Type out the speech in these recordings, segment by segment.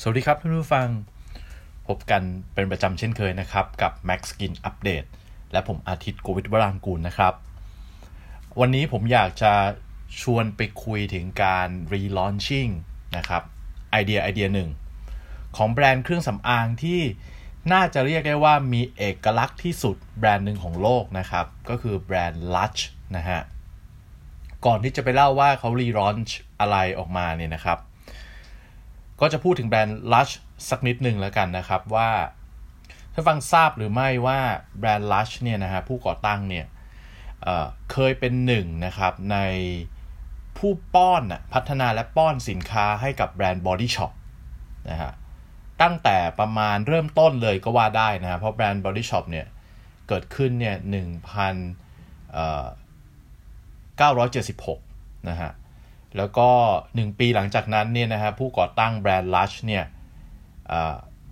สวัสดีครับท่านผู้ฟัง พบกันเป็นประจำเช่นเคยนะครับ กับ Max Skin Update และผมอาทิตย์โกวิทวรางกูลนะครับ วันนี้ผมอยากจะชวนไปคุยถึงการ relaunching นะครับไอเดียไอเดียหนึ่ง ของแบรนด์เครื่องสำอางที่น่าจะเรียกได้ว่ามีเอกลักษณ์ที่สุดแบรนด์หนึ่งของโลกนะครับ ก็คือแบรนด์ Lush นะฮะ ก่อนที่จะไปเล่าว่าเขา relaunch อะไรออกมาเนี่ยนะครับ ก็จะพูดถึงแบรนด์ Lush สักนิดหนึ่งแล้วกันนะครับว่าถ้าฟังทราบหรือไม่ว่าแบรนด์ Lush เนี่ยนะฮะผู้ก่อตั้งเนี่ยเเคยเป็นหนึ่งนะครับในผู้ป้อนพัฒนาและป้อนสินค้าให้กับแบรนด์ Body Shop นะฮะตั้งแต่ประมาณเริ่มต้นเลยก็ว่าได้นะฮะเพราะแบรนด์ Body Shop เนี่ยเกิดขึ้นเนี่ยหนึ่งพันเก้าร้อยเจ็ดสิบหกนะฮะ แล้วก็ 1 ปีหลังจากนั้นเนี่ยนะฮะผู้ก่อตั้งแบรนด์ Lush เนี่ย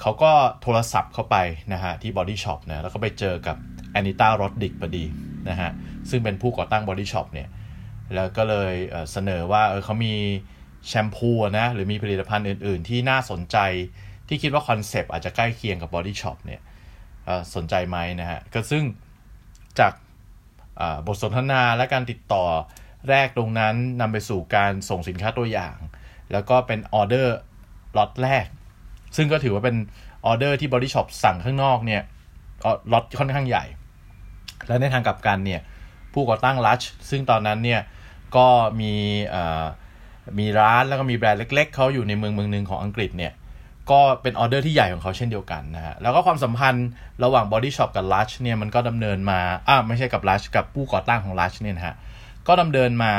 เขาก็โทรศัพท์เข้าไปนะฮะที่ Body Shop นะแล้วก็ไปเจอกับ Anita Roddick พอดีนะฮะซึ่งเป็นผู้ก่อตั้ง Body Shop เนี่ยแล้วก็เลยเสนอว่าเออเขามีแชมพูนะหรือมีผลิตภัณฑ์อื่น ๆ ที่น่าสนใจที่คิดว่า concept อาจจะใกล้เคียงกับ Body Shop เนี่ยสนใจไหมนะฮะก็ซึ่งจากบทสนทนาและการติดต่อ แรกตรงนั้นนำไปสู่การส่งสินค้าตัวอย่าง แล้วก็เป็นออเดอร์ล็อตแรก ซึ่งก็ถือว่าเป็นออเดอร์ที่ Body Shop สั่งข้างนอกเนี่ยล็อตค่อนข้างใหญ่ และในทางกลับกันเนี่ยผู้ก่อตั้ง Lush ซึ่งตอนนั้นเนี่ยก็มีมีร้านแล้วก็มีแบรนด์เล็ก ๆเขาอยู่ในเมืองเมืองหนึ่งของอังกฤษเนี่ยก็เป็นออเดอร์ที่ใหญ่ของเขาเช่นเดียวกันนะฮะแล้วก็ความสัมพันธ์ระหว่าง Body Shop กับ Lush เนี่ยมันก็ดำเนินมาอ่าไม่ใช่กับ Lush กับผู้ก่อตั้งของ Lush เนี่ยนะฮะ ก็ดำเนินมา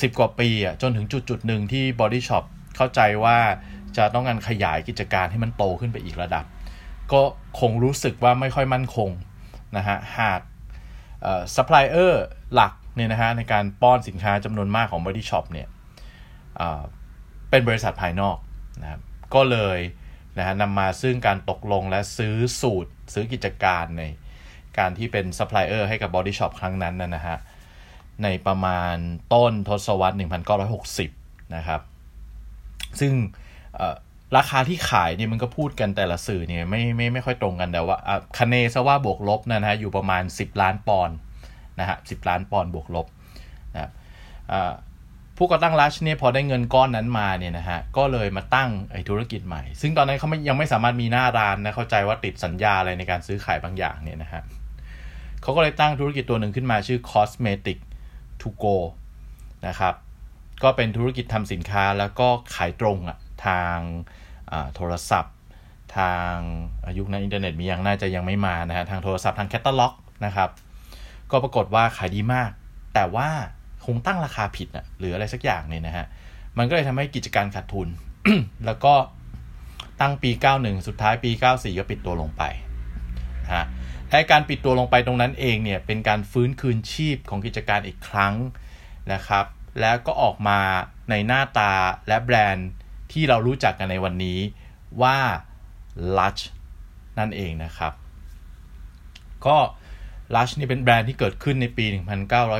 สิบกว่าปีจนถึงจุดจุดหนึ่งที่ Body Shop เข้าใจว่าจะต้องการขยายกิจการให้มันโตขึ้นไปอีกระดับ ก็คงรู้สึกว่าไม่ค่อยมั่นคงนะฮะหากซัพพลายเออร์หลักเนี่ยนะฮะในการป้อนสินค้าจำนวนมากของ Body Shop เนี่ยเป็นบริษัทภายนอกนะครับก็เลยนะฮะนำมาซึ่งการตกลงและซื้อสูตร ซื้อกิจการในการที่เป็นซัพพลายเออร์ให้กับ Body Shop ครั้งนั้นนะฮะ ในประมาณต้นทศวรรษ 1960 นะครับ ซึ่งราคาที่ขายเนี่ยมันก็พูดกันแต่ละสื่อเนี่ยไม่ไม่ไม่ค่อยตรงกันแต่ว่าคะเนซะว่าบวกลบนะฮะอยู่ประมาณ 10 ล้านปอนด์นะฮะสิบล้านปอนด์บวกลบนะครับผู้ก่อตั้ง Lush เนี่ยพอได้เงินก้อนนั้นมาเนี่ยนะฮะก็เลยมาตั้งไอ้ธุรกิจใหม่ ซึ่งตอนนั้นเขาไม่ยังไม่สามารถมีหน้าร้านนะเข้าใจว่าติดสัญญาอะไรในการซื้อขายบางอย่างเนี่ยนะฮะเขาก็เลยตั้งธุรกิจตัวหนึ่งขึ้นมาชื่อ Cosmetics To Go นะครับ ก็เป็นธุรกิจทำสินค้าแล้วก็ขายตรงอะทางโทรศัพท์ ทางยุคนั้นอินเทอร์เน็ตมียังน่าจะยังไม่มานะฮะทางโทรศัพท์ทางแคตตาล็อกนะครับ ก็ปรากฏว่าขายดีมาก แต่ว่าคงตั้งราคาผิดอะหรืออะไรสักอย่างเนี่ยนะฮะมันก็เลยทำให้กิจการขาดทุน แล้วก็ตั้งปี 91 สุดท้ายปี 94 ก็ปิดตัวลงไปนะฮะ และการปิดตัวลงไปตรงนั้นเองเนี่ยเป็นการฟื้นคืนชีพของกิจการอีกครั้งนะครับ แล้วก็ออกมาในหน้าตาและแบรนด์ที่เรารู้จักกันในวันนี้ว่า Lush นั่นเองนะครับ ก็ Lush นี่เป็นแบรนด์ที่เกิดขึ้นในปี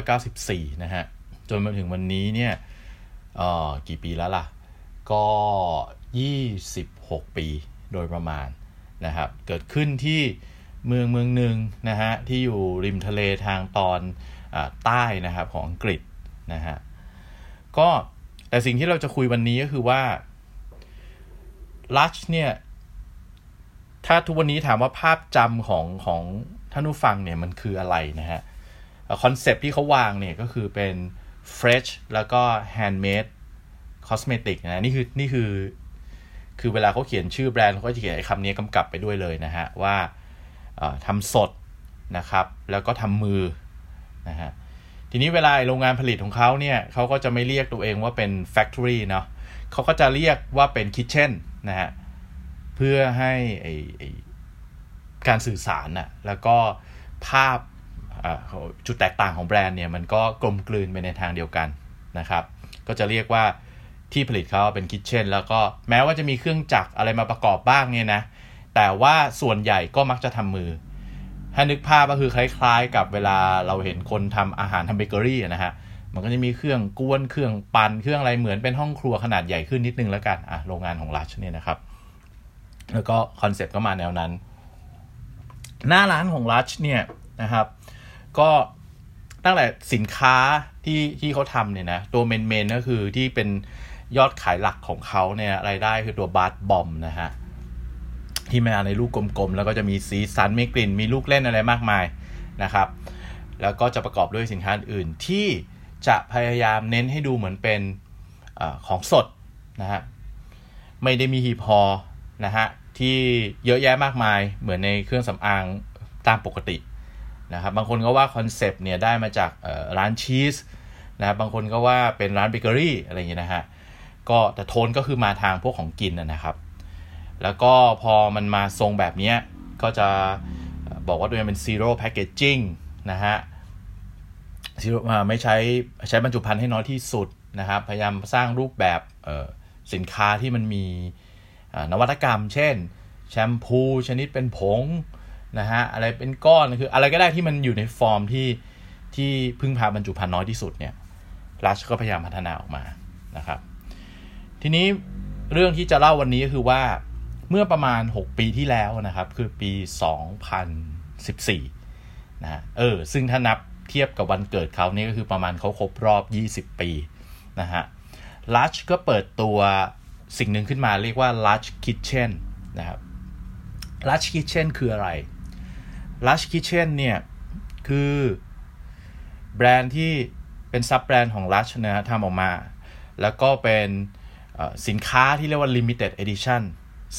1994 นะฮะ จนมาถึงวันนี้เนี่ยออกี่ปีแล้วล่ะ ก็ 26 ปีโดยประมาณนะครับ เกิดขึ้นที่ เมืองเมืองหนึ่งนะฮะที่อยู่ริมทะเลทางตอนอใต้นะครับของอังกฤษนะฮะก็แต่สิ่งที่เราจะคุยวันนี้ก็คือว่าลัชเนี่ยถ้าทุกวันนี้ถามว่าภาพจำของของท่านผู้ฟังเนี่ยมันคืออะไรนะฮะคอนเซปที่เขาวางเนี่ยก็คือเป็น fresh แล้วก็ handmade cosmetic นะนี่คือนี่คือคือเวลาเขาเขียนชื่อแบรนด์เขาก็จะเขียนไอ้คำนี้กำกับไปด้วยเลยนะฮะว่า ทำสดนะครับ แล้วก็ทำมือนะฮะทีนี้เวลาโรงงานผลิตของเขาเนี่ยเขาก็จะไม่เรียกตัวเองว่าเป็น factory เนาะเขาก็จะเรียกว่าเป็น kitchen นะฮะเพื่อให้ไอไอการสื่อสารน่ะแล้วก็ภาพจุดแตกต่างของแบรนด์เนี่ยมันก็กลมกลืนไปในทางเดียวกันนะครับ ก็จะเรียกว่าที่ผลิตเขาเป็นคิทเช่นแล้วก็แม้ว่าจะมีเครื่องจักรอะไรมาประกอบบ้างเนี่ยนะ แต่ว่าส่วนใหญ่ก็มักจะทำมือ ถ้านึกภาพก็คือคล้ายๆ กับเวลาเราเห็นคนทำอาหารทำเบเกอรี่นะฮะมันก็จะมีเครื่องกวนเครื่องปั่นเครื่องอะไรเหมือนเป็นห้องครัวขนาดใหญ่ขึ้นนิดนึงแล้วกันอะโรงงานของ Lush เนี่ยนะครับ แล้วก็ concept ก็มาแนวนั้น หน้าร้านของ Lush เนี่ยนะครับ ก็ตั้งแต่สินค้าที่ที่เขาทำเนี่ยนะตัว main main ก็คือที่เป็นยอดขายหลักของเขาเนี่ยรายได้คือตัว bath bomb นะฮะ ที่มาในลูกกลมๆ แล้วก็จะมีสีสันมีกลิ่น มีลูกเล่นอะไรมากมายนะครับ แล้วก็จะประกอบด้วยสินค้าอื่นที่จะพยายามเน้นให้ดูเหมือนเป็นอของสดนะฮะไม่ได้มีหีพอนะฮะที่เยอะแยะมากมายเหมือนในเครื่องสำอางตามปกตินะครับบางคนก็ว่าคอนเซปต์เนี่ยได้มาจากร้านชีสนะบางคนก็ว่าเป็นร้านเบเกอรี่อะไรอย่างเงี้ยนะฮะก็แต่โทนก็คือมาทางพวกของกินนะครับ แล้วก็พอมันมาทรงแบบนี้ก็จะบอกว่าตัวเองเป็น zero packaging นะฮะไม่ใช้ใช้บรรจุภัณฑ์ให้น้อยที่สุดนะครับ พยายามสร้างรูปแบบสินค้าที่มันมีนวัตกรรม เช่น แชมพูชนิดเป็นผงนะฮะอะไรเป็นก้อนคืออะไรก็ได้ที่มันอยู่ในฟอร์มที่ที่พึ่งพาบรรจุภัณฑ์น้อยที่สุดเนี่ยรัชก็พยายามพัฒนาออกมานะครับ ทีนี้เรื่องที่จะเล่าวันนี้ก็คือว่า เมื่อประมาณ 6 ปีที่แล้วนะครับ คือปี 2014นะเออซึ่งถ้านับเทียบกับวันเกิดเขานี่ก็คือประมาณเขาครบรอบ 20 ปีนะฮะลัชก็เปิดตัวสิ่งหนึ่งขึ้นมาเรียกว่า Large Kitchen นะครับ Large Kitchen คืออะไร Large Kitchen เนี่ย คือแบรนด์ที่เป็นซับแบรนด์ของ Lush นะฮะทำออกมา แล้วก็เป็นสินค้าที่เรียกว่า Limited Edition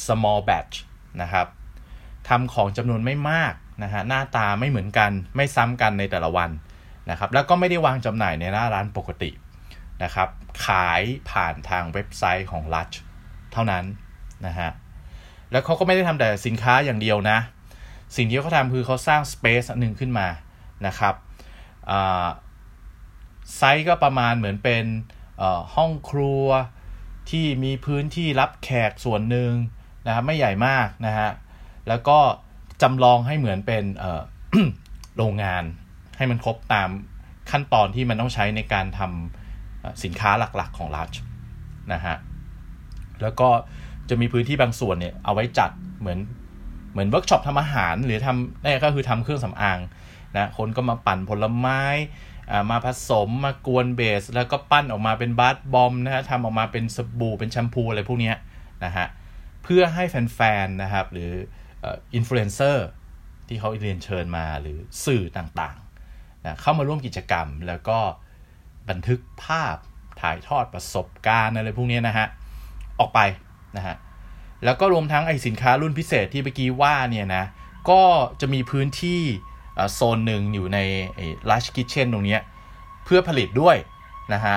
Small Batch นะครับทำของจำนวนไม่มากนะฮะหน้าตาไม่เหมือนกันไม่ซ้ำกันในแต่ละวันนะครับแล้วก็ไม่ได้วางจำหน่ายในหน้าร้านปกตินะครับขายผ่านทางเว็บไซต์ของ Lush เท่านั้นนะฮะแล้วเขาก็ไม่ได้ทำแต่สินค้าอย่างเดียวนะ สิ่งที่เขาทำคือเขาสร้างสเปซหนึ่งขึ้นมานะครับไซส์ก็ประมาณเหมือนเป็นห้องครัวที่มีพื้นที่รับแขกส่วนหนึ่ง นะครับไม่ใหญ่มากนะฮะแล้วก็จำลองให้เหมือนเป็นโรงงาน ให้มันครบตามขั้นตอนที่มันต้องใช้ในการทำสินค้าหลักๆของรัชนะฮะแล้วก็จะมีพื้นที่บางส่วนเนี่ยเอาไว้จัดเหมือนเหมือนเวิร์กช็อปทำอาหารหรือทำนี่ก็คือทำเครื่องสำอางนะคนก็มาปั่นผลไม้มาผสมมากวน base แล้วก็ปั้นออกมาเป็น bath bomb นะฮะทำออกมาเป็นสบู่เป็นแชมพูอะไรพวกนี้นะฮะ เพื่อให้แฟนๆนะครับหรืออินฟลูเอนเซอร์ที่เขาเรียนเชิญมาหรือสื่อต่างๆนะเข้ามาร่วมกิจกรรม แล้วก็บันทึกภาพถ่ายทอดประสบการณ์อะไรพวกนี้นะฮะออกไปนะฮะแล้วก็รวมทั้งไอสินค้ารุ่นพิเศษที่เมื่อกี้ว่าเนี่ยนะก็จะมีพื้นที่โซนหนึ่งอยู่ในไอ้ large kitchen ตรงนี้เพื่อผลิตด้วยนะฮะ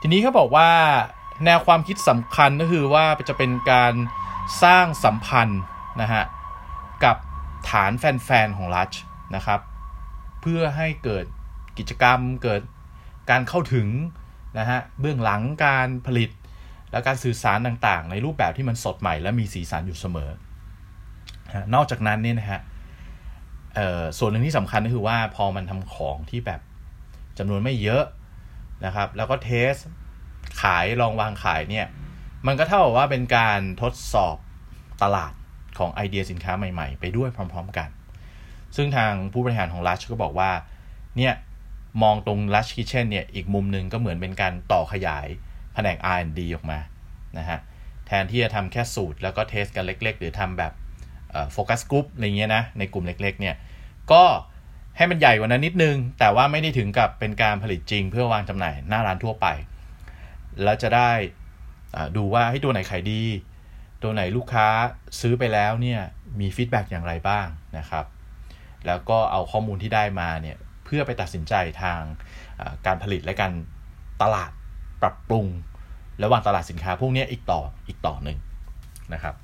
ทีนี้เขาบอกว่าแนวความคิดสำคัญก็คือว่าจะเป็นการ สร้างสัมพันธ์นะฮะกับฐานแฟนๆของรัชนะครับ เพื่อให้เกิดกิจกรรมเกิดการเข้าถึงนะฮะเบื้องหลังการผลิต และการสื่อสารต่างๆ ในรูปแบบที่มันสดใหม่และมีสีสันอยู่เสมอ นอกจากนั้นเนี่ยนะฮะส่วนหนึ่งที่สำคัญก็คือว่าพอมันทำของที่แบบจำนวนไม่เยอะนะครับ แล้วก็เทสขายลองวางขายเนี่ย มันก็เท่ากับว่าเป็นการทดสอบตลาดของไอเดียสินค้าใหม่ๆ ไปด้วยพร้อม ๆกัน ซึ่งทางผู้บริหารของ Lush ก็บอกว่า เนี่ยมองตรง Lush Kitchen เนี่ยอีกมุมหนึ่งก็เหมือนเป็นการต่อขยายแผนก R&D ออกมานะฮะแทนที่จะทำแค่สูตรแล้วก็ test กันเล็ก ๆ หรือทำแบบ focus group อะไรเงี้ยนะในกลุ่มเล็กๆเนี่ยก็ให้มันใหญ่กว่านั้นนิดนึง แต่ว่าไม่ได้ถึงกับเป็นการผลิตจริงเพื่อวางจำหน่ายหน้าร้านทั่วไป แล้วจะได้ ดูว่าให้ตัวไหนขายดี ตัวไหนลูกค้าซื้อไปแล้วเนี่ยมี feedback อย่างไรบ้างนะครับ แล้วก็เอาข้อมูลที่ได้มาเนี่ยเพื่อไปตัดสินใจทางการผลิตและการตลาดปรับปรุงและวางตลาดสินค้าพวกนี้อีกต่ออีกต่อหนึ่งนะครับ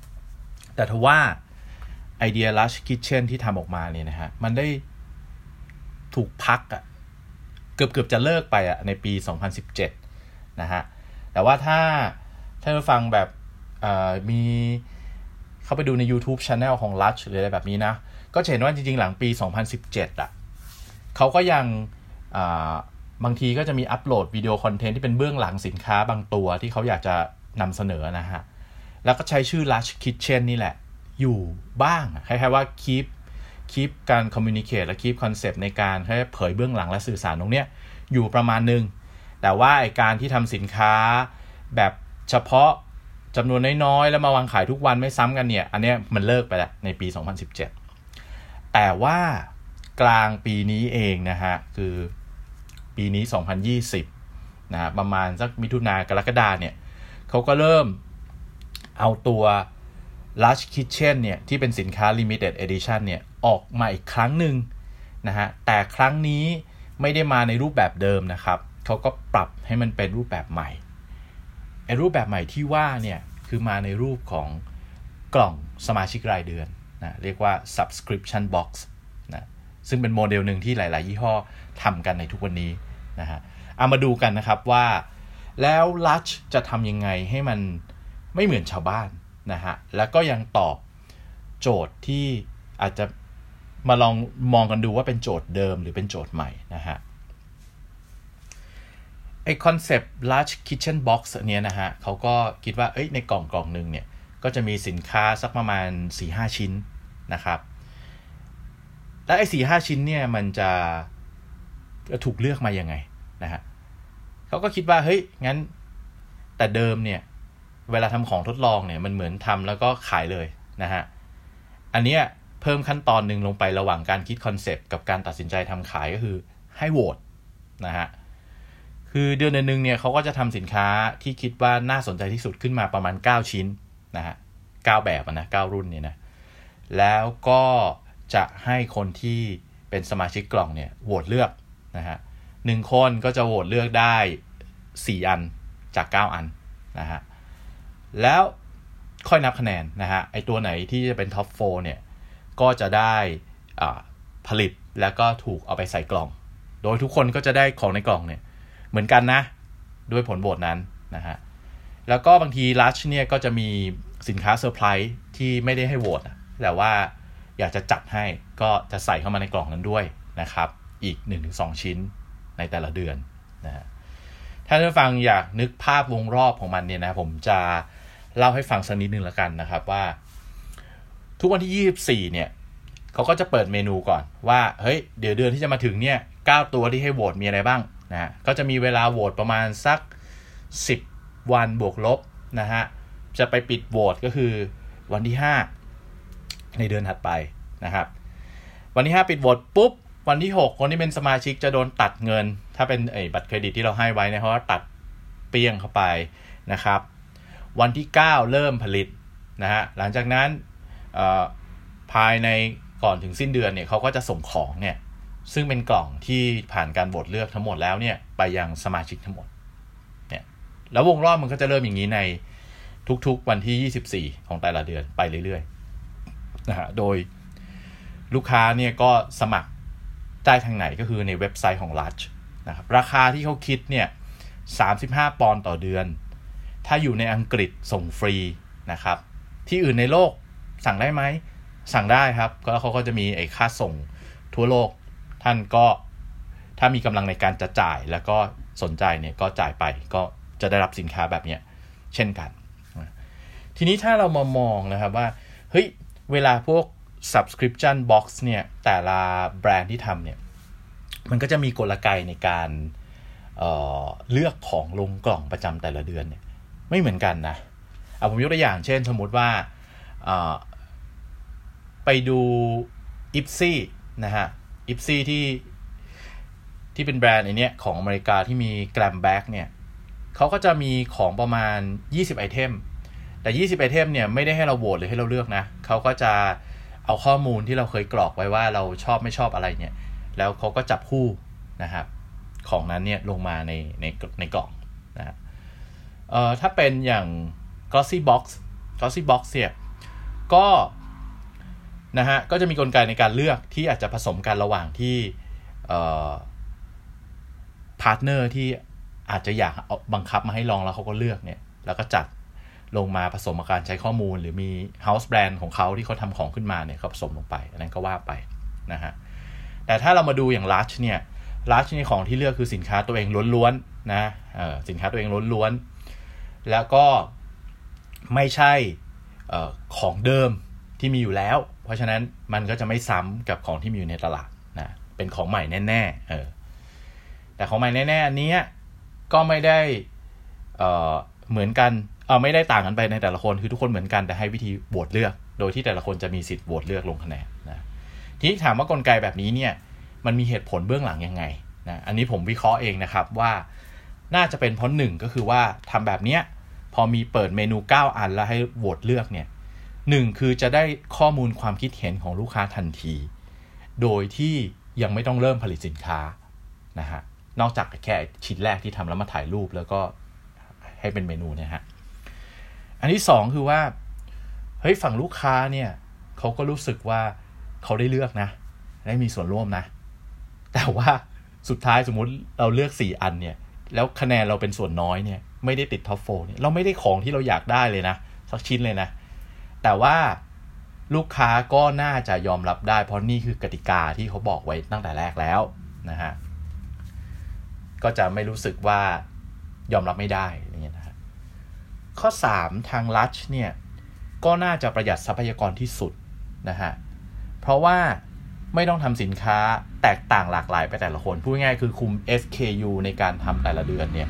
แต่ทว่าไอเดีย Lush Kitchen ที่ทำออกมาเนี่ยนะฮะมันได้ถูกพักอะ่ะเกือบเกือบจะเลิกไปอะ่ะในปี 2017 นะฮะ แต่ว่าถ้า ถ้าฟังแบบมีเข้าไปดูใน YouTube Channel ของ Lush หรืออะไรแบบนี้นะ ก็เห็นว่าจริง ๆ หลังปี 2017 อะเขาก็ยังบางทีก็จะมีอัปโหลดวิดีโอคอนเทนต์ที่เป็นเบื้องหลังสินค้าบางตัวที่เขาอยากจะนำเสนอนะฮะ แล้วก็ใช้ชื่อ Lush Kitchen นี่แหละ อยู่บ้างคล้ายๆว่า keep keep การ communicate และ keep concept ในการเผยเบื้องหลังและสื่อสารตรงเนี้ยอยู่ประมาณนึง แต่ว่าไอการที่ทำสินค้าแบบ เฉพาะจำนวนน้อยๆ แล้วมาวางขายทุกวันไม่ซ้ำกันเนี่ย อันเนี้ยมันเลิกไปแล้วในปี 2017 แต่ว่ากลางปีนี้เองนะฮะ คือปีนี้ 2020 นะประมาณสักมิถุนากรกฎาเนี่ยเขาก็เริ่มเอาตัว Lush Kitchen เนี่ย ที่เป็นสินค้า Limited Edition เนี่ย ออกมาอีกครั้งหนึ่งนะฮะ แต่ครั้งนี้ไม่ได้มาในรูปแบบเดิมนะครับ เขาก็ปรับให้มันเป็นรูปแบบใหม่ รูปแบบใหม่ที่ว่าเนี่ยคือมาในรูปของกล่องสมาชิกรายเดือนนะเรียกว่า subscription box นะซึ่งเป็นโมเดลหนึ่งที่หลาย ๆ ยี่ห้อทำกันในทุกวันนี้นะฮะเอามาดูกันนะครับว่า แล้วลัชจะทำยังไงให้มันไม่เหมือนชาวบ้านนะฮะแล้วก็ยังตอบโจทย์ที่อาจจะมาลองมองกันดูว่าเป็นโจทย์เดิมหรือเป็นโจทย์ใหม่นะฮะ ไอคอนเซปต์ large kitchen box เนี้ยนะฮะเขาก็คิดว่าเอ้ยในกล่องกล่องหนึ่งเนี่ย ก็จะมีสินค้าสักประมาณ 4-5 ชิ้นนะครับ แล้วไอ้สี่ห้าชิ้นเนี่ยมันจะถูกเลือกมายังไงนะฮะเขาก็คิดว่า เฮ้ย งั้น แต่เดิมเนี่ย เวลาทำของทดลองเนี่ยมันเหมือนทำแล้วก็ขายเลยนะฮะ อันเนี้ยเพิ่มขั้นตอนหนึ่งลงไประหว่างการคิดคอนเซปต์กับการตัดสินใจทำขายก็คือให้โหวตนะฮะ คือเดือนหนึ่งเนี่ยเขาก็จะทำสินค้าที่คิดว่าน่าสนใจที่สุดขึ้นมาประมาณ 9 ชิ้นนะฮะ9แบบนะ9รุ่นเนี่ยนะแล้วก็จะให้คนที่เป็นสมาชิกกล่องเนี่ยโหวตเลือกนะฮะหนึ่งคนก็จะโหวตเลือกได้ 4 อันจาก 9 อันนะฮะแล้วค่อยนับคะแนนนะฮะไอตัวไหนที่จะเป็นท็อปโฟเนี่ยก็จะได้ผลิตแล้วก็ถูกเอาไปใส่กล่อง โดยทุกคนก็จะได้ของในกล่องเนี่ย เหมือนกันนะ ด้วยผลโหวตนั้นนะฮะแล้วก็บางทีลัชเนี่ยก็จะมีสินค้าเซอร์ไพรส์ที่ไม่ได้ให้โหวตแต่ว่าอยากจะจัดให้ก็จะใส่เข้ามาในกล่องนั้นด้วยนะครับ อีก 1-2 ชิ้นในแต่ละเดือนนะฮะถ้าท่านฟังอยากนึกภาพวงรอบของมันเนี่ยนะผมจะเล่าให้ฟังสักนิดนึงแล้วกันนะครับว่า ทุกวันที่ 24 เนี่ยเขาก็จะเปิดเมนูก่อนว่าเฮ้ยเดี๋ยวเดือนที่จะมาถึงเนี่ย 9 ตัวที่ให้โหวตมีอะไรบ้าง นะก็จะมีเวลาโหวตประมาณสัก 10 วันบวกลบนะฮะจะไปปิดโหวตก็คือวันที่ 5 ในเดือนถัดไปนะครับ วันที่ 5 ปิดโหวตปุ๊บ วันที่ 6 คนที่เป็นสมาชิกจะโดนตัดเงิน ถ้าเป็นไอ้บัตรเครดิตที่เราให้ไว้นะเขาก็ตัดเปี้ยงเข้าไปนะครับ วันที่ 9 เริ่มผลิตนะฮะหลังจากนั้นภายในก่อนถึงสิ้นเดือนเนี่ยเขาก็จะส่งของเนี่ย ซึ่งเป็นกล่องที่ผ่านการโหวตเลือกทั้งหมดแล้วเนี่ยไปยังสมาชิกทั้งหมดเนี่ยแล้ววงรอบมันก็จะเริ่มอย่างนี้ในทุกๆวันที่ 24 ของแต่ละเดือนไปเรื่อยๆนะฮะโดยลูกค้าเนี่ยก็สมัครได้ทางไหนก็คือในเว็บไซต์ของ Lush นะครับราคาที่เขาคิดเนี่ย 35 ปอนด์ต่อเดือน ถ้าอยู่ในอังกฤษส่งฟรีนะครับ ที่อื่นในโลกสั่งได้ไหม สั่งได้ครับ ก็เขาก็จะมีไอ้ค่าส่งทั่วโลก ท่านก็ถ้ามีกำลังในการจะจ่ายแล้วก็สนใจเนี่ยก็จ่ายไปก็จะได้รับสินค้าแบบเนี้ยเช่นกัน ทีนี้ถ้าเรามามองนะครับว่าเฮ้ยเวลาพวก subscription box เนี่ยแต่ละแบรนด์ที่ทำเนี่ยมันก็จะมีกลไกในการเเลือกของลงกล่องประจำแต่ละเดือนเนี่ยไม่เหมือนกันนะเอาผมยกตัวอย่างเช่นสมมุติว่าไปดู Ipsy นะฮะ Ipsy ที่ที่เป็นแบรนด์ไอเนี้ยของอเมริกาที่มี Glam Bag เนี่ยเขาก็จะมีของประมาณ 20 ไอเทม แต่ 20 ไอเทมเนี่ยไม่ได้ให้เราโหวตหรือให้เราเลือกนะเขาก็จะเอาข้อมูลที่เราเคยกรอกไว้ว่าเราชอบไม่ชอบอะไรเนี่ย แล้วเขาก็จับคู่นะครับ ของนั้นเนี่ยลงมาในในในกล่องนะเอ่อถ้าเป็นอย่าง glossy box glossy box เนี่ยก็ นะฮะก็จะมีกลไกในการเลือกที่อาจจะผสมกันระหว่างที่ partner ที่อาจจะอยากบังคับมาให้ลองแล้วเขาก็เลือกเนี่ย แล้วก็จัดลงมาผสมกับการใช้ข้อมูล หรือมี house brand ของเขาที่เขาทำของขึ้นมาเนี่ยเขาผสมลงไป อันนั้นก็ว่าไปนะฮะแต่ถ้าเรามาดูอย่าง Lush เนี่ยลัชนี่ของที่เลือกคือสินค้าตัวเองล้วนๆนะสินค้าตัวเองล้วนๆแล้วก็ไม่ใช่ของเดิมที่มีอยู่แล้ว เพราะฉะนั้นมันก็จะไม่ซ้ำกับของที่มีอยู่ในตลาดนะเป็นของใหม่แน่ๆเออแต่ของใหม่แน่ๆอันนี้ก็ไม่ได้เเหมือนกันเออไม่ได้ต่างกันไปในแต่ละคนคือทุกคนเหมือนกันแต่ให้วิธีโหวตเลือก โดยที่แต่ละคนจะมีสิทธิ์โหวตเลือกลงคะแนนนะทีนี้ถามว่ากลไกแบบนี้เนี่ยมันมีเหตุผลเบื้องหลังยังไงนะอันนี้ผมวิเคราะห์เองนะครับว่าน่าจะเป็นเพราะหนึ่งก็คือว่าทำแบบเนี้ยพอมีเปิดเมนู 9 อันแล้วให้โหวตเลือกเนี่ย หนึ่งคือจะได้ข้อมูลความคิดเห็นของลูกค้าทันที โดยที่ยังไม่ต้องเริ่มผลิตสินค้านะฮะนอกจากแค่ชิ้นแรกที่ทำแล้วมาถ่ายรูปแล้วก็ให้เป็นเมนูเนี่ยฮะอันที่สองคือว่าเฮ้ยฝั่งลูกค้าเนี่ยเขาก็รู้สึกว่าเขาได้เลือกนะ ได้มีส่วนร่วมนะ แต่ว่าสุดท้ายสมมุติเราเลือกสี่อันเนี่ย แล้วคะแนนเราเป็นส่วนน้อยเนี่ย ไม่ได้ติดท็อปโฟเนี่ยเราไม่ได้ของที่เราอยากได้เลยนะ สักชิ้นเลยนะ แต่ว่าลูกค้าก็น่าจะยอมรับได้ เพราะนี่คือกติกาที่เขาบอกไว้ตั้งแต่แรกแล้วนะฮะก็จะไม่รู้สึกว่ายอมรับไม่ได้อย่นะฮะข้อ 3 ทางลัชเนี่ยก็น่าจะประหยัดทรัพยากรที่สุดนะฮะเพราะว่าไม่ต้องทำสินค้าแตกต่างหลากหลายไปแต่ละคน พูดง่ายคือคุม SKU ในการทำแต่ละเดือนเนี่ย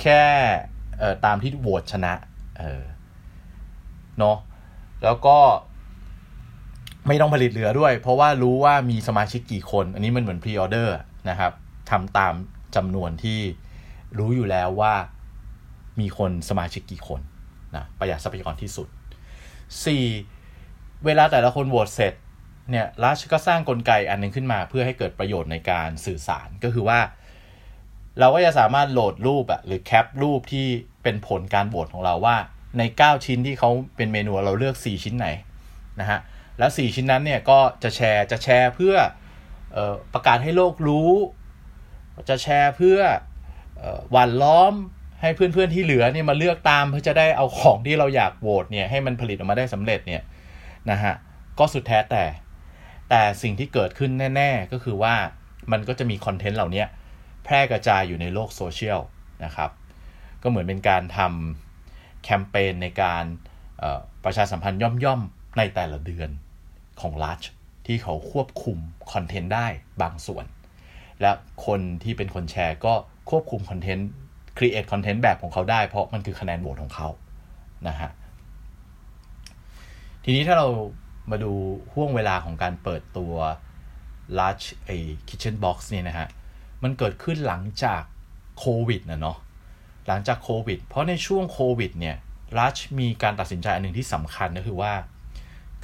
แค่ตามที่โหวตชนะเออ เนาะแล้วก็ไม่ต้องผลิตเหลือด้วย เพราะว่ารู้ว่ามีสมาชิกกี่คน อันนี้มันเหมือนพรีออเดอร์นะครับทำตามจำนวนที่รู้อยู่แล้วว่ามีคนสมาชิกกี่คนนะประหยัดทรัพยากรที่สุด 4. เวลาแต่ละคนโหวตเสร็จเนี่ยรัชก็สร้างกลไกอันนึงขึ้นมาเพื่อให้เกิดประโยชน์ในการสื่อสารก็คือว่า เราก็จะสามารถโหลดรูปอะหรือแคปรูปที่เป็นผลการโหวตของเราว่า ใน 9 ชิ้นที่เขาเป็นเมนูเราเลือก 4 ชิ้นไหนนะฮะแล้ว 4 ชิ้นนั้นเนี่ยก็จะแชร์จะแชร์เพื่อออประกาศให้โลกรู้ จะแชร์เพื่อหวานล้อมให้เพื่อนๆที่เหลือเนี่ยมาเลือกตามเพื่อจะได้เอาของที่เราอยากโหวตเนี่ยให้มันผลิตออกมาได้สำเร็จเนี่ยนะฮะก็สุดแท้แต่ แต่สิ่งที่เกิดขึ้นแน่ ๆ ก็คือว่ามันก็จะมีคอนเทนต์เหล่านี้แพร่กระจายอยู่ในโลกโซเชียลนะครับ ก็เหมือนเป็นการทำ แคมเปญในการประชาสัมพันธ์ย่อมๆ ในแต่ละเดือนของ Lush ที่เขาควบคุมคอนเทนต์ได้บางส่วน และคนที่เป็นคนแชร์ก็ควบคุมคอนเทนต์ create คอนเทนต์แบบของเขาได้ เพราะมันคือคะแนนโหวตของเขานะฮะทีนี้ถ้าเรามาดูห้วงเวลาของการเปิดตัว large ไอ้ kitchen box เนี่ยนะฮะ มันเกิดขึ้นหลังจากโควิดนะเนาะ หลังจากโควิด เพราะในช่วงโควิดเนี่ย large มีการตัดสินใจอันหนึ่งที่สำคัญก็คือว่า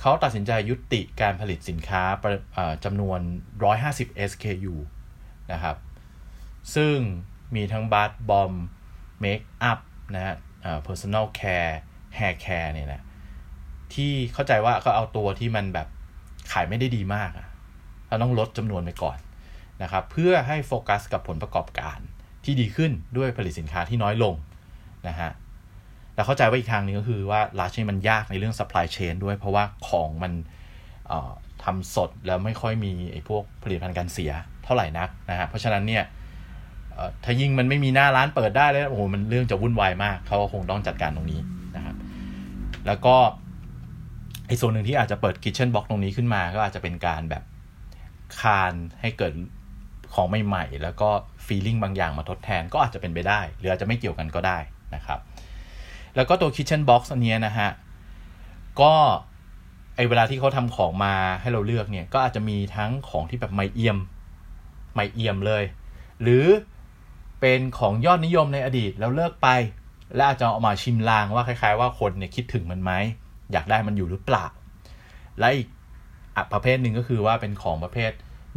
เขาตัดสินใจยุติการผลิตสินค้าจำนวน 150 SKU นะครับ ซึ่งมีทั้งบัตบอมเมคอัพนะฮะ personal care hair care เนี่ยนะที่เข้าใจว่าก็เอาตัวที่มันแบบขายไม่ได้ดีมากอะเราต้องลดจำนวนไปก่อนนะครับ เพื่อให้โฟกัสกับผลประกอบการ ที่ดีขึ้นด้วยผลิตสินค้าที่น้อยลงนะฮะแต่เข้าใจว่าอีกทางนึงก็คือว่าลาชนี่มันยากในเรื่อง supply chain ด้วย เพราะว่าของมันทำสดแล้วไม่ค่อยมีไอ้พวกผลิตภัณฑ์การเสียเท่าไหร่นักนะฮะเพราะฉะนั้นเนี่ยถ้ายิ่งมันไม่มีหน้าร้านเปิดได้แล้วโอ้โหมันเรื่องจะวุ่นวายมากเขาก็คงต้องจัดการตรงนี้นะครับ แล้วก็ไอีกส่วนหนึ่งที่อาจจะเปิด Kitchen Box ตรงนี้ขึ้นมา ก็อาจจะเป็นการแบบคานให้เกิด ของใหม่ๆ แล้วก็ฟีลิ่งบางอย่างมาทดแทนก็อาจจะเป็นไปได้ หรืออาจจะไม่เกี่ยวกันก็ได้นะครับ แล้วก็ตัว Kitchen Box อันนี้นะฮะ ก็ไอเวลาที่เขาทำของมาให้เราเลือกเนี่ย ก็อาจจะมีทั้งของที่แบบไม่เอี่ยมไม่เอี่ยมเลย หรือเป็นของยอดนิยมในอดีตแล้วเลิกไป แล้วอาจจะเอามาชิมลางว่าคล้ายๆ ว่าคนเนี่ยคิดถึงมันไหมอยากได้มันอยู่หรือเปล่า และอีกประเภทหนึ่งก็คือว่าเป็นของประเภท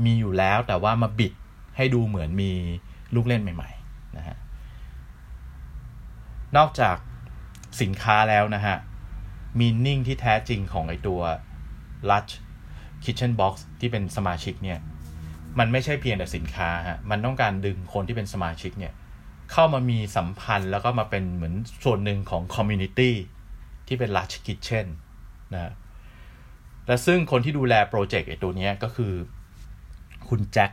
มีอยู่แล้วแต่ว่ามาบิด ให้ดูเหมือนมีลูกเล่นใหม่ๆนะฮะนอกจากสินค้าแล้วนะฮะมีนิ่งที่แท้จริงของไอตัว Lush Kitchen Box ที่เป็นสมาชิกเนี่ยมันไม่ใช่เพียงแต่สินค้าฮะมันต้องการดึงคนที่เป็นสมาชิกเนี่ยเข้ามามีสัมพันธ์แล้วก็มาเป็นเหมือนส่วนหนึ่งของ community ที่เป็น Lush Kitchen นะและซึ่งคนที่ดูแลโปรเจกต์ไอตัวนี้ก็คือ คุณแจ็ค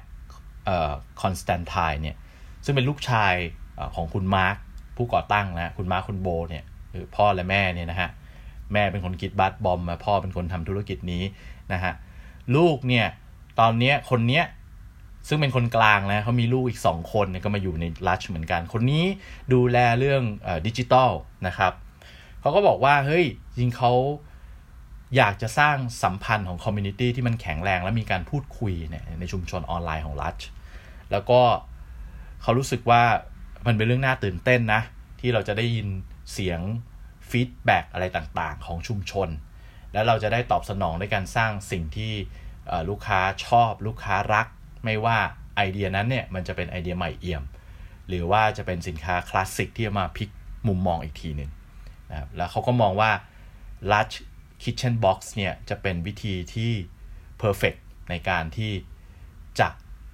คอนสแตนไทน์เนี่ยซึ่งเป็นลูกชายของคุณมาร์คผู้ก่อตั้งนะคุณมาร์คคุณโมเนี่ยคือพ่อและแม่เนี่ยนะฮะแม่เป็นคนคิด bath bomb มาพ่อเป็นคนทำธุรกิจนี้นะฮะลูกเนี่ยตอนเนี้ยคนเนี้ยซึ่งเป็นคนกลางนะเขามีลูกอีกสองคนเนี่ยก็มาอยู่ใน Lush เหมือนกัน คนนี้ดูแลเรื่องดิจิตอลนะครับเขาก็บอกว่าเฮ้ยจริงเขา อยากจะสร้างสัมพันธ์ของ community ที่มันแข็งแรงและมีการพูดคุยเนี่ยในชุมชนออนไลน์ของ Lush แล้วก็เขารู้สึกว่ามันเป็นเรื่องน่าตื่นเต้นนะ ที่เราจะได้ยินเสียงfeedback อะไรต่างๆ ของชุมชน แล้วเราจะได้ตอบสนองในการสร้างสิ่งที่ลูกค้าชอบลูกค้ารัก ไม่ว่าไอเดียนั้นเนี่ยมันจะเป็นไอเดียใหม่เอี่ยม หรือว่าจะเป็นสินค้าคลาสสิกที่มาพลิกมุมมองอีกทีหนึ่งนะครับแล้วเขาก็มองว่า Lush Kitchen Box เนี่ยจะเป็นวิธีที่ perfect ในการที่จะ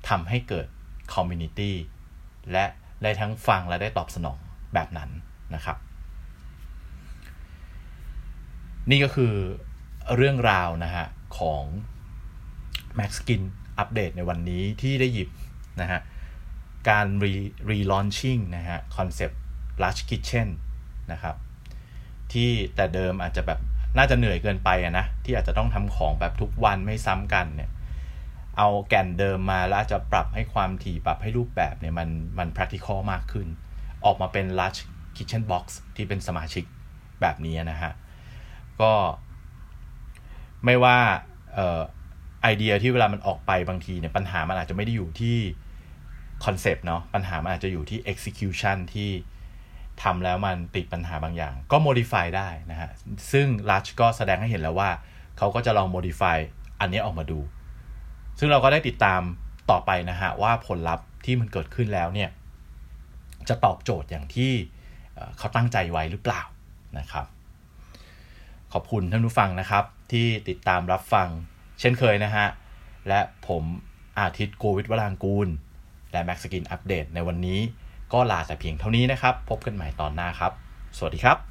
ทำให้เกิด community และได้ทั้งฟังและได้ตอบสนองแบบนั้นนะครับ นี่ก็คือเรื่องราวนะฮะของ Max Skin อัปเดตในวันนี้ที่ได้หยิบนะฮะการรีรีลอนชิ่งนะฮะคอนเซปต์ large kitchen นะครับที่แต่เดิมอาจจะแบบ น่าจะเหนื่อยเกินไปนะที่อาจจะต้องทำของแบบทุกวันไม่ซ้ำกันเนี่ยเอาแก่นเดิมมาแล้วจะปรับให้ความถี่ปรับให้รูปแบบเนี่ยมันมัน practical มากขึ้น ออกมาเป็น large kitchen box ที่เป็นสมาชิกแบบนี้นะฮะ ก็ไม่ว่าไอเดียที่เวลามันออกไปบางทีเนี่ยปัญหามันอาจจะไม่ได้อยู่ที่คอนเซปต์เนาะปัญหามันอาจจะอยู่ที่ execution ที่ ทำแล้วมันติดปัญหาบางอย่าง ก็ modify ได้นะฮะ ซึ่ง Large ก็แสดงให้เห็นแล้วว่า เขาก็จะลอง modify อันนี้ออกมาดู ซึ่งเราก็ได้ติดตามต่อไปนะฮะ ว่าผลลัพธ์ที่มันเกิดขึ้นแล้วเนี่ย จะตอบโจทย์อย่างที่เขาตั้งใจไว้หรือเปล่านะครับ ขอบคุณท่านผู้ฟังนะครับ ที่ติดตามรับฟังเช่นเคยนะฮะ และผมอาทิตย์โกวิทวรางกูล และแม็กซ์กินอัปเดตในวันนี้ ก็ลาแต่เพียงเท่านี้นะครับ พบกันใหม่ตอนหน้าครับ สวัสดีครับ